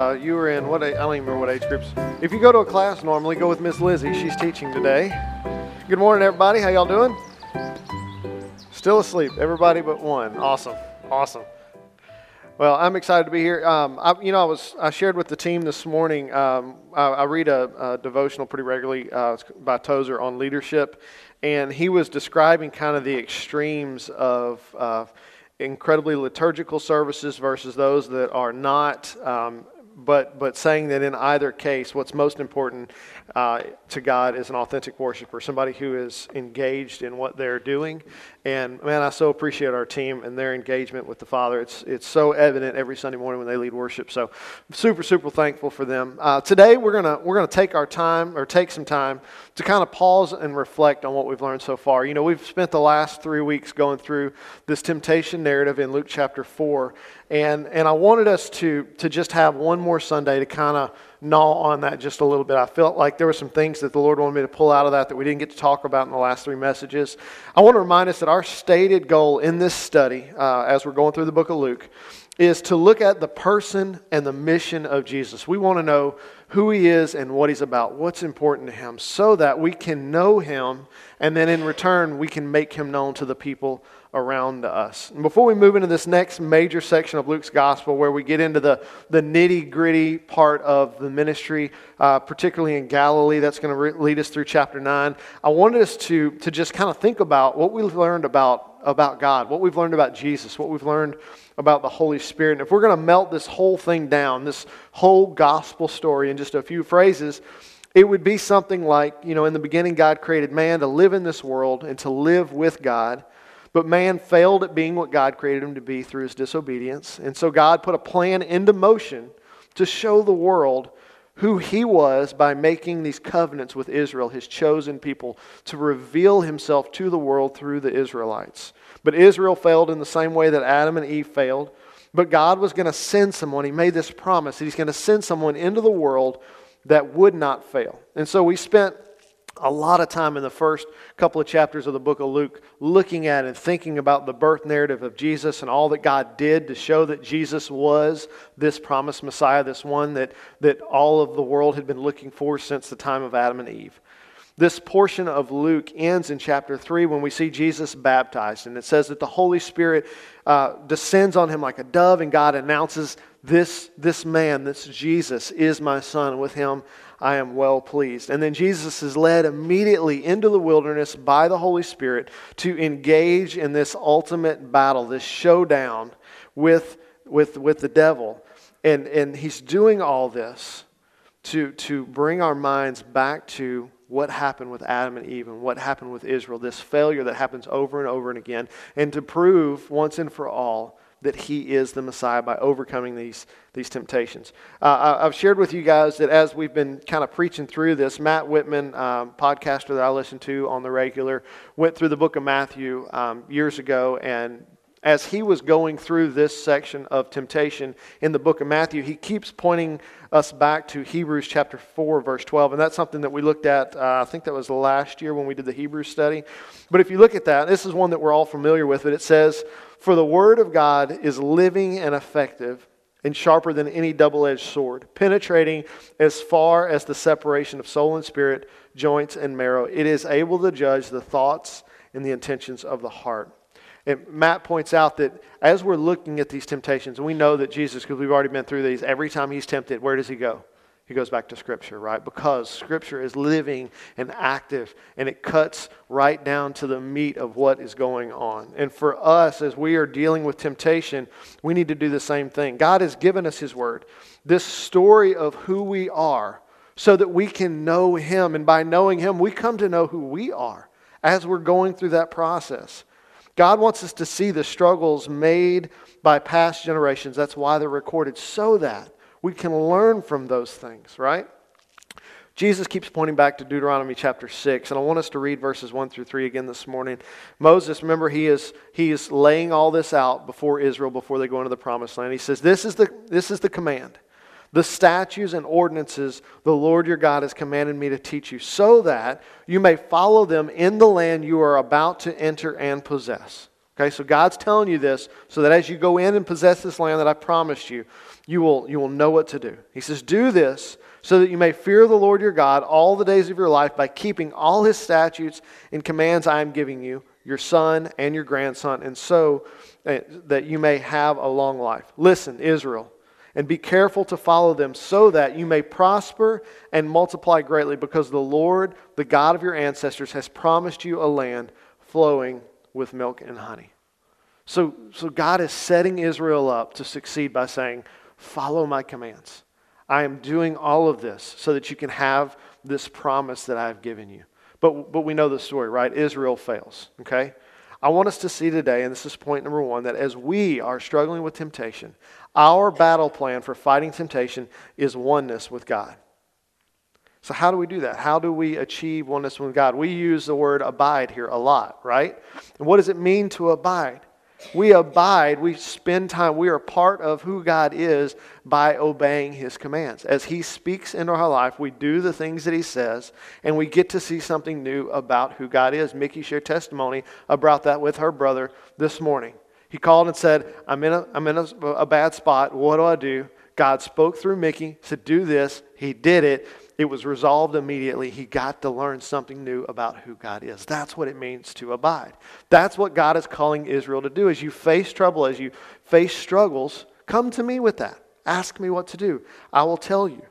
Uh, you were in what? I don't even remember what age groups. If you go to a class normally, go with Miss Lizzie. She's teaching today. Good morning, everybody. How y'all doing? Still asleep. Everybody but one. Awesome. Awesome. Well, I'm excited to be here. Um, I, you know, I was I shared with the team this morning. Um, I, I, read a, a, devotional pretty regularly uh, by Tozer on leadership, and he was describing kind of the extremes of. Uh, incredibly liturgical services versus those that are not um, but, but saying that in either case, what's most important uh, to God is an authentic worshiper, somebody who is engaged in what they're doing. And man, I so appreciate our team and their engagement with the Father. It's, it's so evident every Sunday morning when they lead worship. So super, super thankful for them. Uh, today, we're going to we're gonna take our time, or take some time, to kind of pause and reflect on what we've learned so far. You know, we've spent the last three weeks going through this temptation narrative in Luke chapter 4. And, and I wanted us to, to just have one more Sunday to kind of gnaw on that just a little bit. I felt like there were some things that the Lord wanted me to pull out of that that we didn't get to talk about in the last three messages. I want to remind us that our stated goal in this study, uh, as we're going through the book of Luke, is to look at the person and the mission of Jesus. We want to know who he is and what he's about, what's important to him, so that we can know him, and then in return, we can make him known to the people around us. And before we move into this next major section of Luke's gospel, where we get into the, the nitty gritty part of the ministry, uh, particularly in Galilee, that's going to re- lead us through chapter 9, I wanted us to, to just kind of think about what we've learned about, about God, what we've learned about Jesus, what we've learned about the Holy Spirit. And if we're going to melt this whole thing down, this whole gospel story in just a few phrases, it would be something like, you know, in the beginning, God created man to live in this world and to live with God. But man failed at being what God created him to be through his disobedience. And so God put a plan into motion to show the world who he was by making these covenants with Israel, his chosen people, to reveal himself to the world through the Israelites. But Israel failed in the same way that Adam and Eve failed. But God was going to send someone. He made this promise that He's going to send someone into the world that would not fail. And so we spent a lot of time in the first couple of chapters of the book of Luke looking at and thinking about the birth narrative of Jesus and all that God did to show that Jesus was this promised Messiah, this one that, that all of the world had been looking for since the time of Adam and Eve. This portion of Luke ends in chapter 3 when we see Jesus baptized. And it says that the Holy Spirit uh, descends on him like a dove, and God announces, This, this man, this Jesus, is my son. With him I am well pleased. And then Jesus is led immediately into the wilderness by the Holy Spirit to engage in this ultimate battle, this showdown with, with, with the devil. And, and he's doing all this to, to bring our minds back to what happened with Adam and Eve and what happened with Israel, this failure that happens over and over and again, and to prove once and for all that he is the Messiah by overcoming these, these temptations. Uh, I've shared with you guys that as we've been kind of preaching through this, Matt Whitman, um, podcaster that I listen to on the regular, went through the book of Matthew um, years ago and as he was going through this section of temptation in the book of Matthew, he keeps pointing us back to Hebrews chapter 4, verse 12. And that's something that we looked at, uh, I think that was last year when we did the Hebrews study. But if you look at that, this is one that we're all familiar with, but it says, For the word of God is living and effective and sharper than any double edged sword, penetrating as far as the separation of soul and spirit, joints and marrow. It is able to judge the thoughts and the intentions of the heart. And Matt points out that as we're looking at these temptations, and we know that Jesus, because we've already been through these, every time he's tempted, where does he go? He goes back to Scripture, right? Because Scripture is living and active, and it cuts right down to the meat of what is going on. And for us, as we are dealing with temptation, we need to do the same thing. God has given us His Word, this story of who we are, so that we can know Him. And by knowing Him, we come to know who we are as we're going through that process. God wants us to see the struggles made by past generations. That's why they're recorded, so that we can learn from those things, right? Jesus keeps pointing back to Deuteronomy chapter 6, and I want us to read verses 1 through 3 again this morning. Moses, remember, he is, he is laying all this out before Israel before they go into the promised land. He says, This is the, this is the command the statutes and ordinances the Lord your God has commanded me to teach you, so that you may follow them in the land you are about to enter and possess. Okay, so God's telling you this so that as you go in and possess this land that I promised you, you will, you will know what to do. He says, Do this so that you may fear the Lord your God all the days of your life by keeping all his statutes and commands I am giving you, your son and your grandson, and so uh, that you may have a long life. Listen, Israel, and be careful to follow them so that you may prosper and multiply greatly, because the Lord, the God of your ancestors, has promised you a land flowing with milk and honey. So, so God is setting Israel up to succeed by saying, Follow my commands. I am doing all of this so that you can have this promise that I've given you. But, but we know the story, right? Israel fails, okay? I want us to see today, and this is point number one, that as we are struggling with temptation, our battle plan for fighting temptation is oneness with God. So, how do we do that? How do we achieve oneness with God? We use the word abide here a lot, right? And what does it mean to abide? We abide, we spend time, we are part of who God is by obeying His commands. As He speaks into our life, we do the things that He says, and we get to see something new about who God is. Mickey shared testimony about that with her brother this morning. He called and said, I'm in a, I'm in a, a bad spot. What do I do? God spoke through Mickey, said, Do this. He did it. It was resolved immediately. He got to learn something new about who God is. That's what it means to abide. That's what God is calling Israel to do. As you face trouble, as you face struggles, come to me with that. Ask me what to do. I will tell you.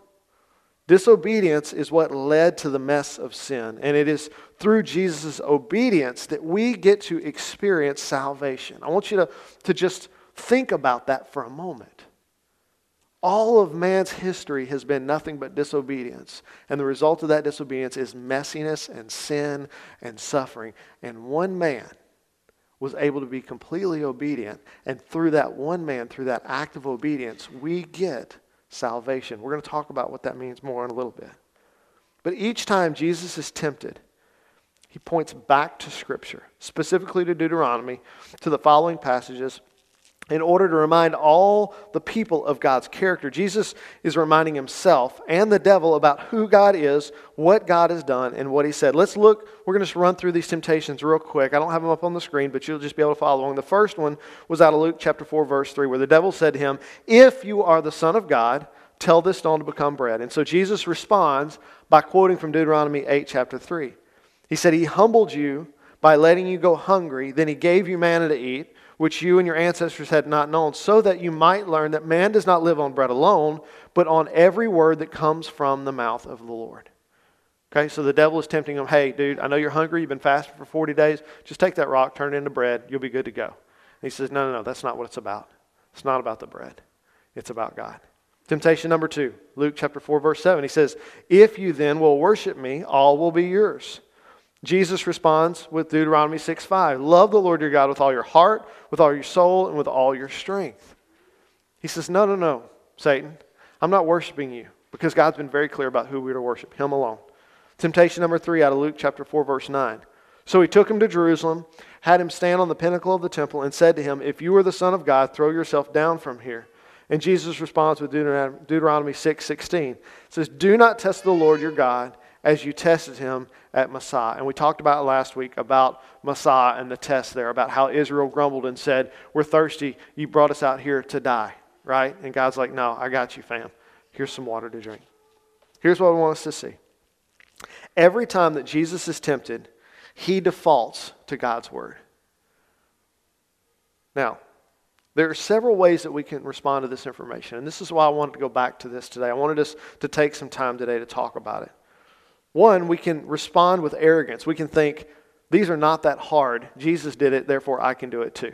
Disobedience is what led to the mess of sin. And it is through Jesus' obedience that we get to experience salvation. I want you to, to just think about that for a moment. All of man's history has been nothing but disobedience. And the result of that disobedience is messiness and sin and suffering. And one man was able to be completely obedient. And through that one man, through that act of obedience, we get salvation. We're going to talk about what that means more in a little bit. But each time Jesus is tempted, he points back to Scripture, specifically to Deuteronomy, to the following passages in order to remind all the people of God's character. Jesus is reminding himself and the devil about who God is, what God has done, and what he said. Let's look, we're going to just run through these temptations real quick. I don't have them up on the screen, but you'll just be able to follow along. The first one was out of Luke chapter 4, verse 3, where the devil said to him, If you are the Son of God, tell this stone to become bread. And so Jesus responds by quoting from Deuteronomy 8, chapter 3. He said, He humbled you by letting you go hungry, then he gave you manna to eat which you and your ancestors had not known, so that you might learn that man does not live on bread alone, but on every word that comes from the mouth of the Lord. Okay, so the devil is tempting him, hey, dude, I know you're hungry, you've been fasting for 40 days, just take that rock, turn it into bread, you'll be good to go. And he says, no, no, no, that's not what it's about. It's not about the bread, it's about God. Temptation number two, Luke chapter 4, verse 7. He says, If you then will worship me, all will be yours. Jesus responds with Deuteronomy 6 5. Love the Lord your God with all your heart, with all your soul, and with all your strength. He says, No, no, no, Satan. I'm not worshiping you because God's been very clear about who we're to worship, Him alone. Temptation number three out of Luke chapter 4, verse 9. So he took him to Jerusalem, had him stand on the pinnacle of the temple, and said to him, If you are the Son of God, throw yourself down from here. And Jesus responds with Deuteronomy 6 16. It says, Do not test the Lord your God as you tested him at Massah. And we talked about last week about Massah and the test there, about how Israel grumbled and said, We're thirsty. You brought us out here to die, right? And God's like, No, I got you, fam. Here's some water to drink. Here's what I want us to see. Every time that Jesus is tempted, he defaults to God's word. Now, there are several ways that we can respond to this information, and this is why I wanted to go back to this today. I wanted us to take some time today to talk about it. One, we can respond with arrogance. We can think, these are not that hard. Jesus did it, therefore I can do it too.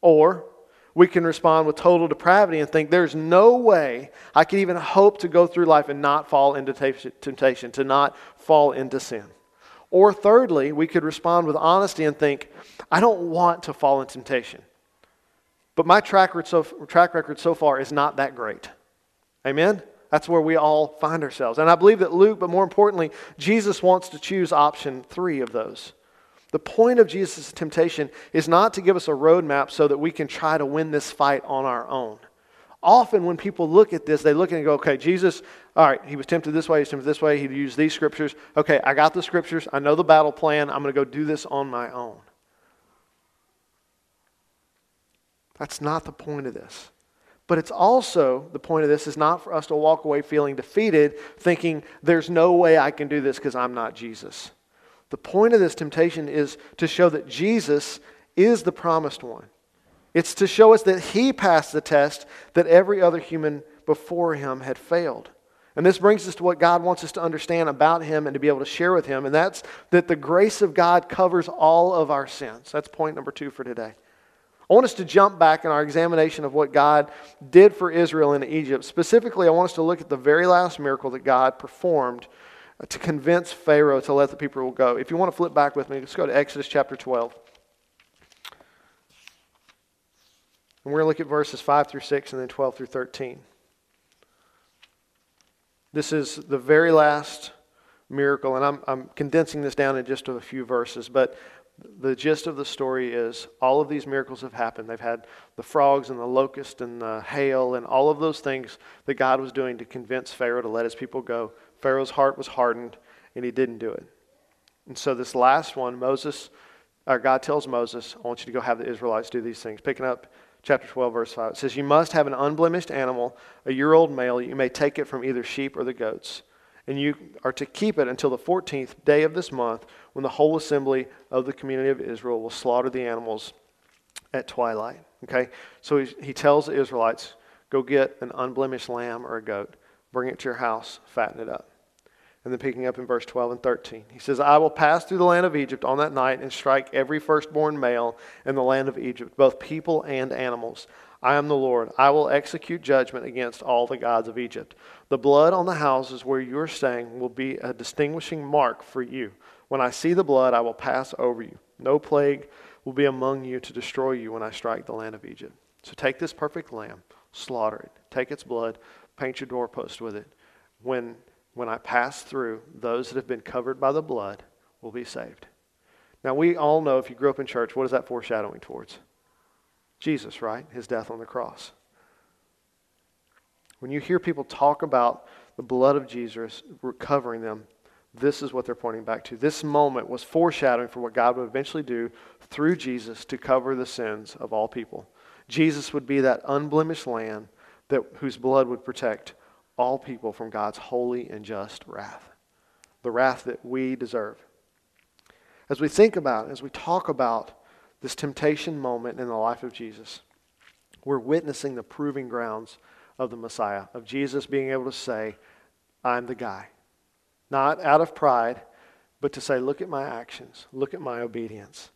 Or we can respond with total depravity and think, there's no way I can even hope to go through life and not fall into temptation, to not fall into sin. Or thirdly, we could respond with honesty and think, I don't want to fall in temptation. But my track record so, track record so far is not that great. Amen? That's where we all find ourselves. And I believe that Luke, but more importantly, Jesus wants to choose option three of those. The point of Jesus' temptation is not to give us a roadmap so that we can try to win this fight on our own. Often, when people look at this, they look and go, okay, Jesus, all right, he was tempted this way, he was tempted this way, he used these scriptures. Okay, I got the scriptures, I know the battle plan, I'm going to go do this on my own. That's not the point of this. But it's also, the point of this is not for us to walk away feeling defeated, thinking, there's no way I can do this because I'm not Jesus. The point of this temptation is to show that Jesus is the promised one. It's to show us that he passed the test that every other human before him had failed. And this brings us to what God wants us to understand about him and to be able to share with him, and that's that the grace of God covers all of our sins. That's point number two for today. I want us to jump back in our examination of what God did for Israel in Egypt. Specifically, I want us to look at the very last miracle that God performed uh, to convince Pharaoh to let the people go. If you want to flip back with me, let's go to Exodus chapter 12. And we're going to look at verses 5 through 6 and then 12 through 13. This is the very last miracle, and I'm, I'm condensing this down in just a few verses, but the gist of the story is all of these miracles have happened. They've had the frogs and the locust and the hail and all of those things that God was doing to convince Pharaoh to let his people go. Pharaoh's heart was hardened, and he didn't do it. And so, this last one, Moses, or God tells Moses, I want you to go have the Israelites do these things. Picking up chapter 12, verse 5. It says, You must have an unblemished animal, a year old male. You may take it from either sheep or the goats. And you are to keep it until the 14th day of this month, when the whole assembly of the community of Israel will slaughter the animals at twilight. Okay? So he, he tells the Israelites, Go get an unblemished lamb or a goat, bring it to your house, fatten it up. And then picking up in verse 12 and 13, he says, I will pass through the land of Egypt on that night and strike every firstborn male in the land of Egypt, both people and animals. I am the Lord. I will execute judgment against all the gods of Egypt. The blood on the houses where you are staying will be a distinguishing mark for you. When I see the blood, I will pass over you. No plague will be among you to destroy you when I strike the land of Egypt. So take this perfect lamb, slaughter it, take its blood, paint your doorpost with it. When when I pass through, those that have been covered by the blood will be saved. Now, we all know if you grew up in church, what is that foreshadowing towards? Jesus, right? His death on the cross. When you hear people talk about the blood of Jesus recovering them, this is what they're pointing back to. This moment was foreshadowing for what God would eventually do through Jesus to cover the sins of all people. Jesus would be that unblemished lamb that, whose blood would protect all people from God's holy and just wrath, the wrath that we deserve. As we think about, as we talk about this temptation moment in the life of Jesus, we're witnessing the proving grounds of the Messiah, of Jesus being able to say, I'm the guy. Not out of pride, but to say, look at my actions, look at my obedience.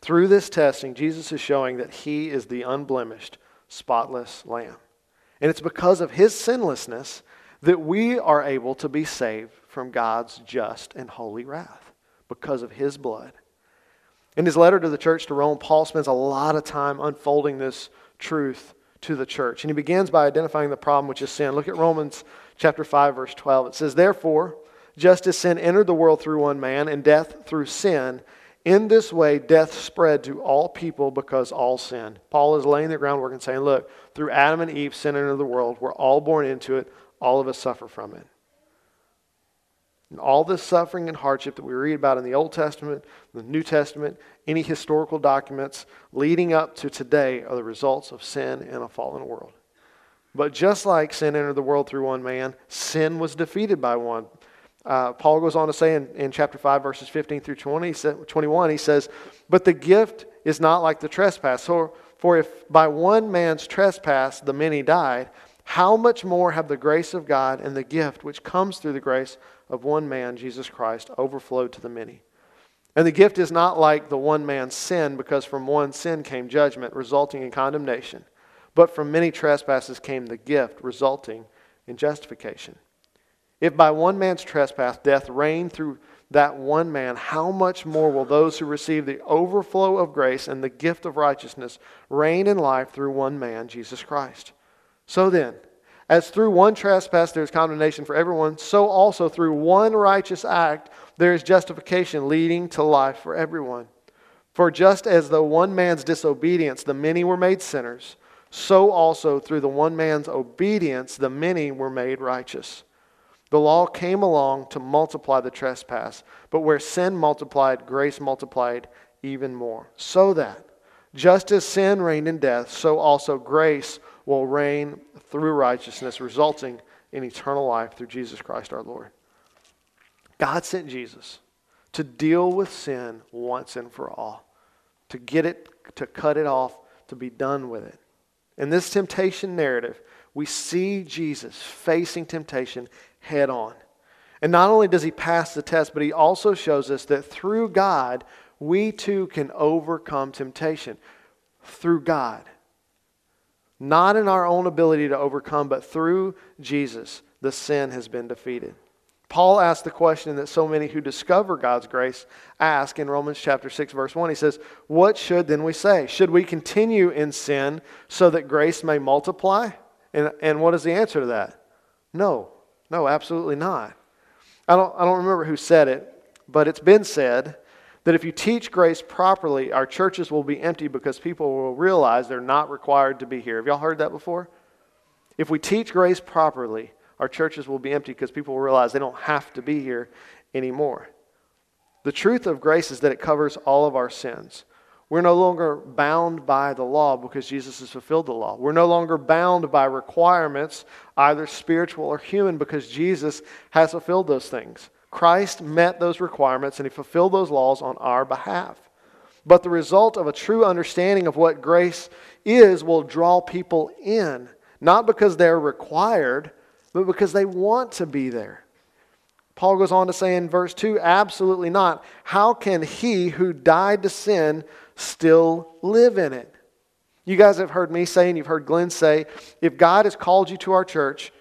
Through this testing, Jesus is showing that he is the unblemished, spotless lamb. And it's because of his sinlessness that we are able to be saved from God's just and holy wrath because of his blood. In his letter to the church to Rome, Paul spends a lot of time unfolding this truth to the church. And he begins by identifying the problem, which is sin. Look at Romans chapter 5, verse 12. It says, Therefore, just as sin entered the world through one man, and death through sin, in this way, death spread to all people because all sinned. Paul is laying the groundwork and saying, look, through Adam and Eve, sin entered the world. We're all born into it. All of us suffer from it. And all this suffering and hardship that we read about in the Old Testament, the New Testament, any historical documents leading up to today are the results of sin in a fallen world. But just like sin entered the world through one man, sin was defeated by one. Uh, Paul goes on to say in, in chapter 5, verses 15 through 20, 21, he says, But the gift is not like the trespass. So, for if by one man's trespass the many died, how much more have the grace of God and the gift which comes through the grace of one man, Jesus Christ, overflowed to the many? And the gift is not like the one man's sin, because from one sin came judgment, resulting in condemnation. But from many trespasses came the gift, resulting in justification. If by one man's trespass death reigned through that one man, how much more will those who receive the overflow of grace and the gift of righteousness reign in life through one man, Jesus Christ? So then, as through one trespass there is condemnation for everyone, so also through one righteous act there is justification leading to life for everyone. For just as though one man's disobedience the many were made sinners, so also through the one man's obedience the many were made righteous. The law came along to multiply the trespass, but where sin multiplied, grace multiplied even more. So that, just as sin reigned in death, so also grace will reign through righteousness, resulting in eternal life through Jesus Christ our Lord. God sent Jesus to deal with sin once and for all, to get it, to cut it off, to be done with it. In this temptation narrative, we see Jesus facing temptation head on. And not only does he pass the test, but he also shows us that through God, we too can overcome temptation. Through God. Not in our own ability to overcome, but through Jesus, the sin has been defeated. Paul asked the question that so many who discover God's grace ask in Romans chapter 6 verse 1. He says, "What should then we say? Should we continue in sin so that grace may multiply?" And, and what is the answer to that? No. No, absolutely not. I don't, I don't remember who said it, but it's been said that if you teach grace properly, our churches will be empty because people will realize they're not required to be here. Have y'all heard that before? If we teach grace properly, our churches will be empty because people will realize they don't have to be here anymore. The truth of grace is that it covers all of our sins. We're no longer bound by the law because Jesus has fulfilled the law. We're no longer bound by requirements, either spiritual or human, because Jesus has fulfilled those things. Christ met those requirements and he fulfilled those laws on our behalf. But the result of a true understanding of what grace is will draw people in, not because they're required, but because they want to be there. Paul goes on to say in verse 2 absolutely not. How can he who died to sin still live in it? You guys have heard me say, and you've heard Glenn say, if God has called you to our church,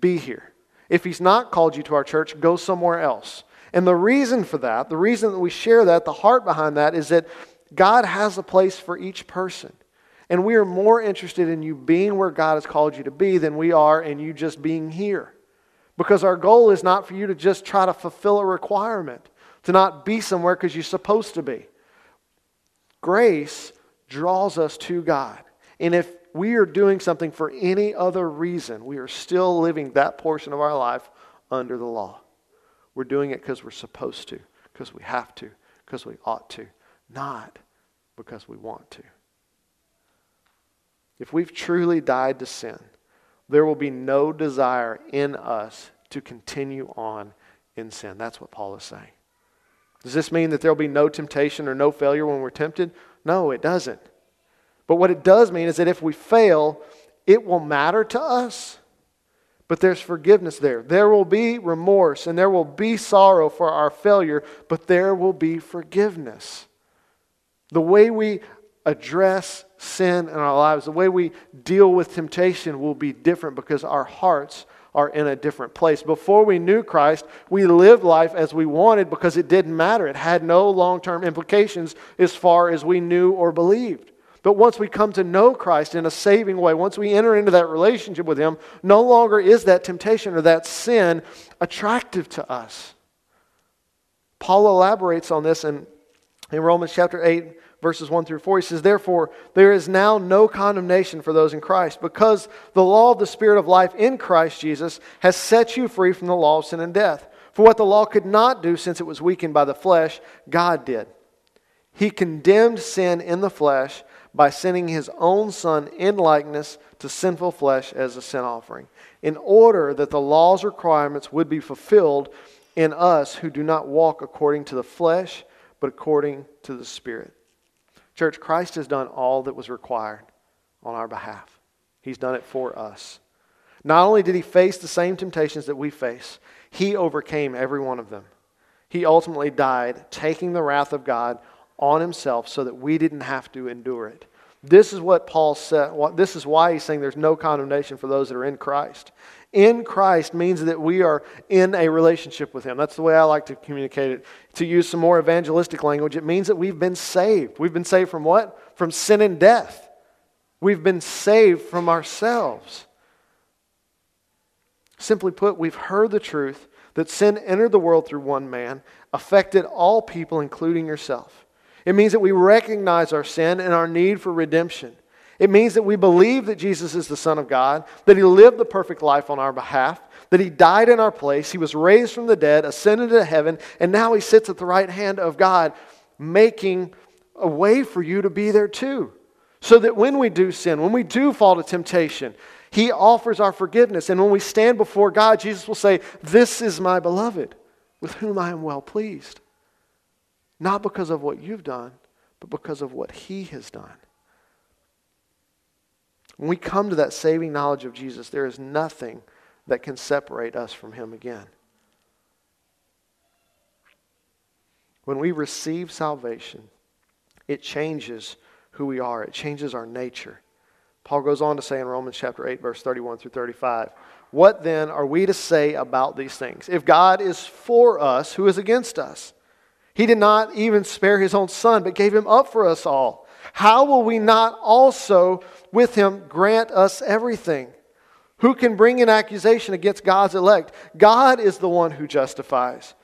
be here. If he's not called you to our church, go somewhere else. And the reason for that, the reason that we share that, the heart behind that, is that God has a place for each person. And we are more interested in you being where God has called you to be than we are in you just being here. Because our goal is not for you to just try to fulfill a requirement, to not be somewhere because you're supposed to be. Grace draws us to God. And if we are doing something for any other reason, we are still living that portion of our life under the law. We're doing it because we're supposed to, because we have to, because we ought to, not because we want to. If we've truly died to sin, there will be no desire in us to continue on in sin. That's what Paul is saying. Does this mean that there will be no temptation or no failure when we're tempted? No, it doesn't. But what it does mean is that if we fail, it will matter to us, but there's forgiveness there. There will be remorse and there will be sorrow for our failure, but there will be forgiveness. The way we address sin in our lives, the way we deal with temptation will be different because our hearts are in a different place. Before we knew Christ, we lived life as we wanted because it didn't matter. It had no long term implications as far as we knew or believed. But once we come to know Christ in a saving way, once we enter into that relationship with Him, no longer is that temptation or that sin attractive to us. Paul elaborates on this in, in Romans chapter 8, verses 1 through 4. He says, Therefore, there is now no condemnation for those in Christ, because the law of the Spirit of life in Christ Jesus has set you free from the law of sin and death. For what the law could not do, since it was weakened by the flesh, God did. He condemned sin in the flesh by sending his own Son in likeness to sinful flesh as a sin offering, in order that the law's requirements would be fulfilled in us who do not walk according to the flesh, but according to the Spirit. Church, Christ has done all that was required on our behalf. He's done it for us. Not only did he face the same temptations that we face, he overcame every one of them. He ultimately died, taking the wrath of God on himself so that we didn't have to endure it. This is what Paul said. This is why he's saying there's no condemnation for those that are in Christ. In Christ means that we are in a relationship with Him. That's the way I like to communicate it. To use some more evangelistic language, it means that we've been saved. We've been saved from what? From sin and death. We've been saved from ourselves. Simply put, we've heard the truth that sin entered the world through one man, affected all people, including yourself. It means that we recognize our sin and our need for redemption. It means that we believe that Jesus is the Son of God, that He lived the perfect life on our behalf, that He died in our place, He was raised from the dead, ascended to heaven, and now He sits at the right hand of God, making a way for you to be there too. So that when we do sin, when we do fall to temptation, He offers our forgiveness. And when we stand before God, Jesus will say, This is my beloved, with whom I am well pleased. Not because of what you've done, but because of what He has done. When we come to that saving knowledge of Jesus, there is nothing that can separate us from Him again. When we receive salvation, it changes who we are, it changes our nature. Paul goes on to say in Romans chapter 8, verse 31 through 35, What then are we to say about these things? If God is for us, who is against us? He did not even spare his own son, but gave him up for us all. How will we not also with him grant us everything? Who can bring an accusation against God's elect? God is the one who justifies.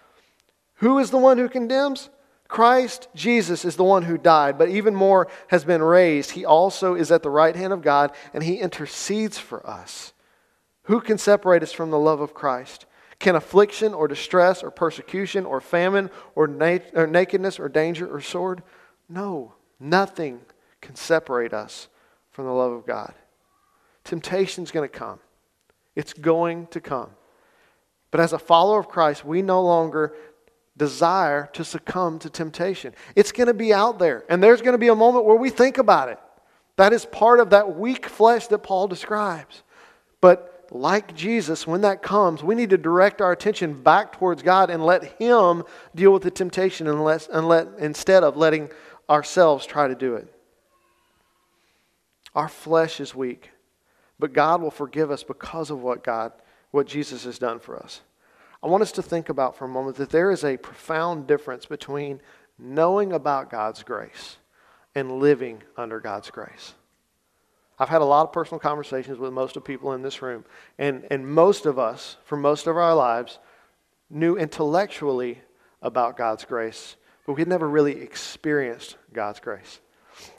Who is the one who condemns? Christ Jesus is the one who died, but even more has been raised. He also is at the right hand of God, and he intercedes for us. Who can separate us from the love of Christ? Can affliction or distress or persecution or famine or, na- or nakedness or danger or sword? No, nothing can separate us from the love of God. Temptation's going to come. It's going to come. But as a follower of Christ, we no longer desire to succumb to temptation. It's going to be out there, and there's going to be a moment where we think about it. That is part of that weak flesh that Paul describes. But like Jesus, when that comes, we need to direct our attention back towards God and let Him deal with the temptation unless, unless, instead of letting ourselves try to do it. Our flesh is weak, but God will forgive us because of what God, what Jesus has done for us. I want us to think about for a moment that there is a profound difference between knowing about God's grace and living under God's grace. I've had a lot of personal conversations with most of people in this room, and, and most of us, for most of our lives, knew intellectually about God's grace, but we had never really experienced God's grace.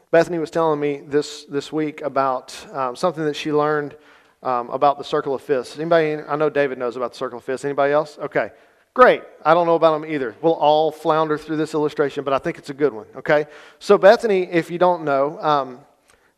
Bethany was telling me this, this week about um, something that she learned um, about the circle of fifths. Anybody? I know David knows about the circle of fifths. Anybody else? Okay, great. I don't know about them either. We'll all flounder through this illustration, but I think it's a good one. Okay, so Bethany, if you don't know, um,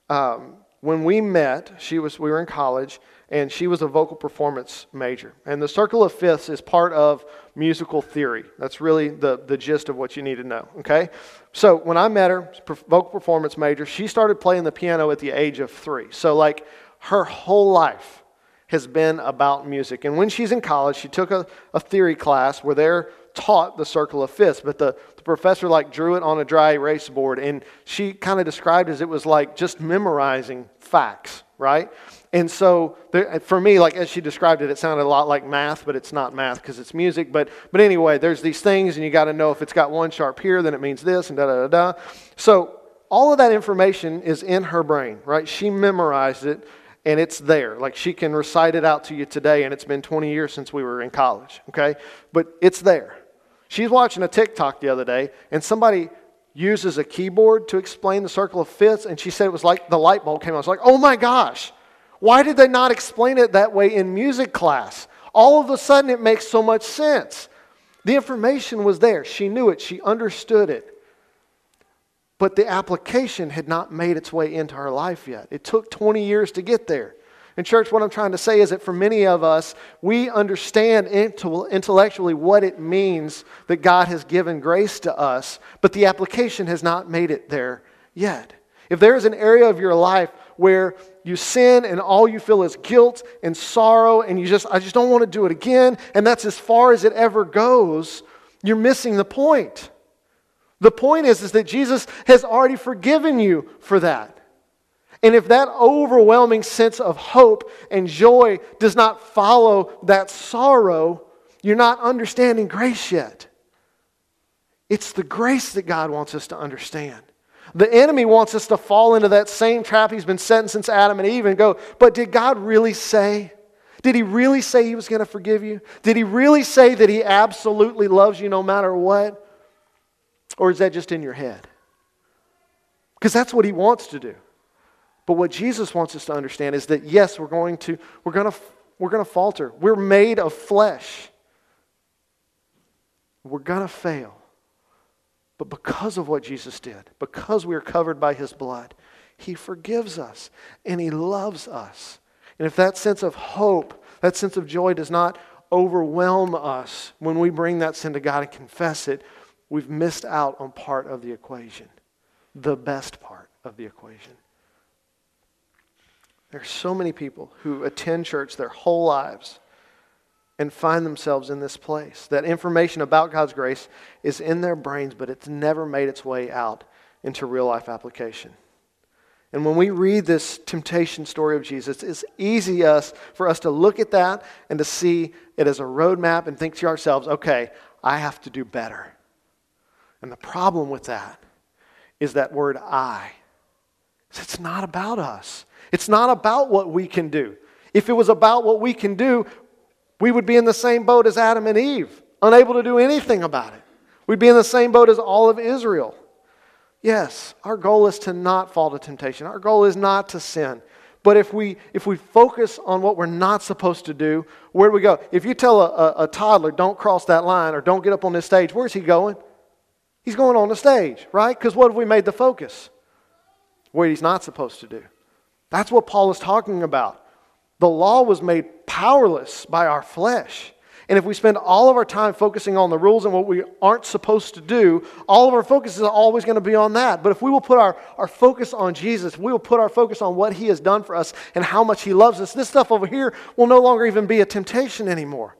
um, when we met, she was we were in college, and she was a vocal performance major. And the circle of fifths is part of musical theory. That's really the, the gist of what you need to know. Okay, so when I met her, vocal performance major, she started playing the piano at the age of three. So like her whole life has been about music. And when she's in college, she took a, a theory class where they're taught the circle of fifths, but the, the professor like drew it on a dry erase board and she kind of described it as it was like just memorizing facts, right? And so there, for me, like as she described it, it sounded a lot like math, but it's not math because it's music. But, but anyway, there's these things and you got to know if it's got one sharp here, then it means this and da da da da. So all of that information is in her brain, right? She memorized it and it's there. Like she can recite it out to you today, and it's been 20 years since we were in college, okay? But it's there. She's watching a TikTok the other day, and somebody uses a keyboard to explain the circle of fifths, and she said it was like the light bulb came on. I was like, oh my gosh, why did they not explain it that way in music class? All of a sudden, it makes so much sense. The information was there. She knew it, she understood it but the application had not made its way into her life yet. It took 20 years to get there. And, church, what I'm trying to say is that for many of us, we understand intellectually what it means that God has given grace to us, but the application has not made it there yet. If there is an area of your life where you sin and all you feel is guilt and sorrow, and you just, I just don't want to do it again, and that's as far as it ever goes, you're missing the point. The point is, is that Jesus has already forgiven you for that. And if that overwhelming sense of hope and joy does not follow that sorrow, you're not understanding grace yet. It's the grace that God wants us to understand. The enemy wants us to fall into that same trap he's been setting since Adam and Eve and go, but did God really say? Did he really say he was going to forgive you? Did he really say that he absolutely loves you no matter what? Or is that just in your head? Because that's what he wants to do. But what Jesus wants us to understand is that yes, we're going to we're going to we're going to falter. We're made of flesh. We're going to fail. But because of what Jesus did, because we are covered by his blood, He forgives us and He loves us. And if that sense of hope, that sense of joy does not overwhelm us when we bring that sin to God and confess it, we've missed out on part of the equation, the best part of the equation. There are so many people who attend church their whole lives and find themselves in this place. That information about God's grace is in their brains, but it's never made its way out into real life application. And when we read this temptation story of Jesus, it's easy us, for us to look at that and to see it as a roadmap and think to ourselves, okay, I have to do better. And the problem with that is that word I. It's not about us. It's not about what we can do. If it was about what we can do, we would be in the same boat as Adam and Eve, unable to do anything about it. We'd be in the same boat as all of Israel. Yes, our goal is to not fall to temptation. Our goal is not to sin. But if we, if we focus on what we're not supposed to do, where do we go? If you tell a, a, a toddler, don't cross that line or don't get up on this stage, where's he going? He's going on the stage, right? Because what have we made the focus? What he's not supposed to do. That's what Paul is talking about. The law was made powerless by our flesh. And if we spend all of our time focusing on the rules and what we aren't supposed to do, all of our focus is always going to be on that. But if we will put our, our focus on Jesus, we will put our focus on what He has done for us and how much He loves us, this stuff over here will no longer even be a temptation anymore.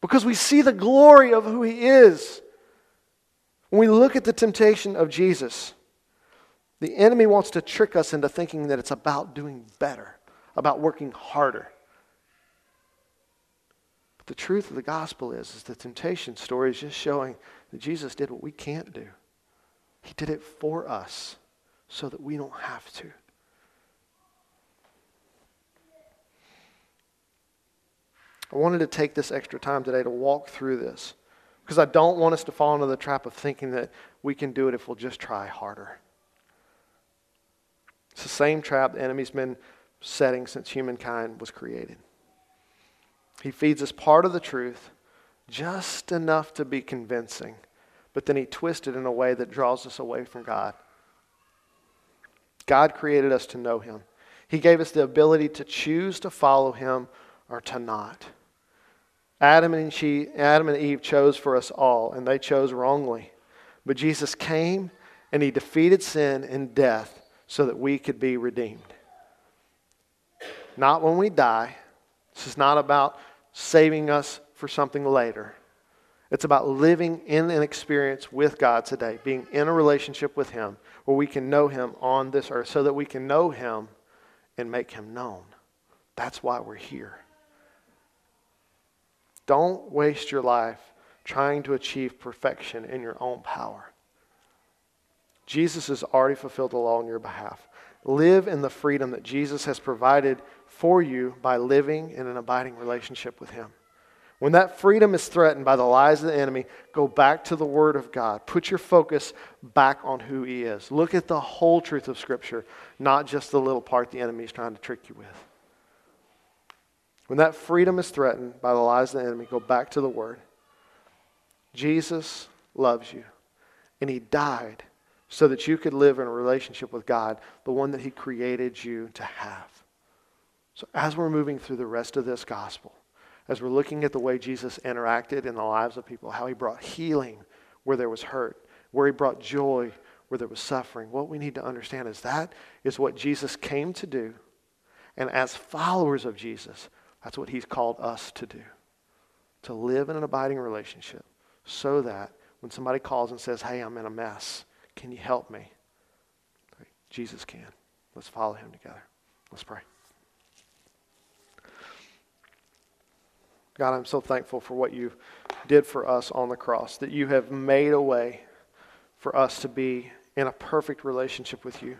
Because we see the glory of who He is. When we look at the temptation of Jesus, the enemy wants to trick us into thinking that it's about doing better, about working harder. But the truth of the gospel is, is the temptation story is just showing that Jesus did what we can't do. He did it for us so that we don't have to. I wanted to take this extra time today to walk through this because I don't want us to fall into the trap of thinking that we can do it if we'll just try harder. It's the same trap the enemy's been setting since humankind was created. He feeds us part of the truth, just enough to be convincing, but then he twists it in a way that draws us away from God. God created us to know him. He gave us the ability to choose to follow him or to not. Adam and, she, Adam and Eve chose for us all, and they chose wrongly. But Jesus came and he defeated sin and death so that we could be redeemed. Not when we die. This is not about saving us for something later. It's about living in an experience with God today, being in a relationship with Him where we can know Him on this earth so that we can know Him and make Him known. That's why we're here. Don't waste your life trying to achieve perfection in your own power. Jesus has already fulfilled the law on your behalf. Live in the freedom that Jesus has provided for you by living in an abiding relationship with Him. When that freedom is threatened by the lies of the enemy, go back to the Word of God. Put your focus back on who He is. Look at the whole truth of Scripture, not just the little part the enemy is trying to trick you with. When that freedom is threatened by the lies of the enemy, go back to the Word. Jesus loves you, and He died so that you could live in a relationship with God, the one that He created you to have. So, as we're moving through the rest of this gospel, as we're looking at the way Jesus interacted in the lives of people, how He brought healing where there was hurt, where He brought joy where there was suffering, what we need to understand is that is what Jesus came to do. And as followers of Jesus, that's what He's called us to do to live in an abiding relationship so that when somebody calls and says, Hey, I'm in a mess, can you help me? Jesus can. Let's follow him together. Let's pray. God, I'm so thankful for what you did for us on the cross, that you have made a way for us to be in a perfect relationship with you.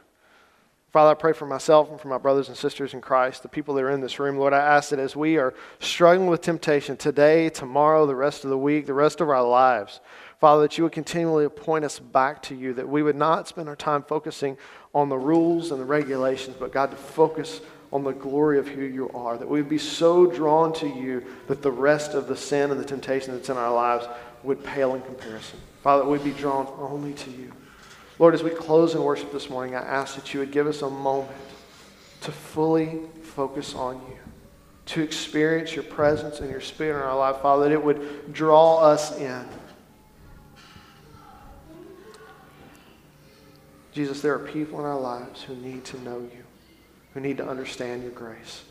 Father, I pray for myself and for my brothers and sisters in Christ, the people that are in this room. Lord, I ask that as we are struggling with temptation today, tomorrow, the rest of the week, the rest of our lives, Father, that you would continually point us back to you, that we would not spend our time focusing on the rules and the regulations, but God, to focus on the glory of who you are, that we would be so drawn to you that the rest of the sin and the temptation that's in our lives would pale in comparison. Father, we'd be drawn only to you. Lord, as we close in worship this morning, I ask that you would give us a moment to fully focus on you, to experience your presence and your spirit in our life, Father, that it would draw us in. Jesus, there are people in our lives who need to know you, who need to understand your grace.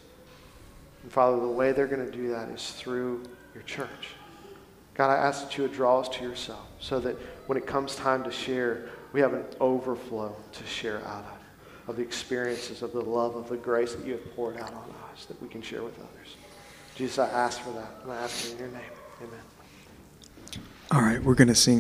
And Father, the way they're going to do that is through your church. God, I ask that you would draw us to yourself so that when it comes time to share, we have an overflow to share out of, of the experiences of the love, of the grace that you have poured out on us that we can share with others. Jesus, I ask for that, and I ask it in your name. Amen. All right, we're going to sing.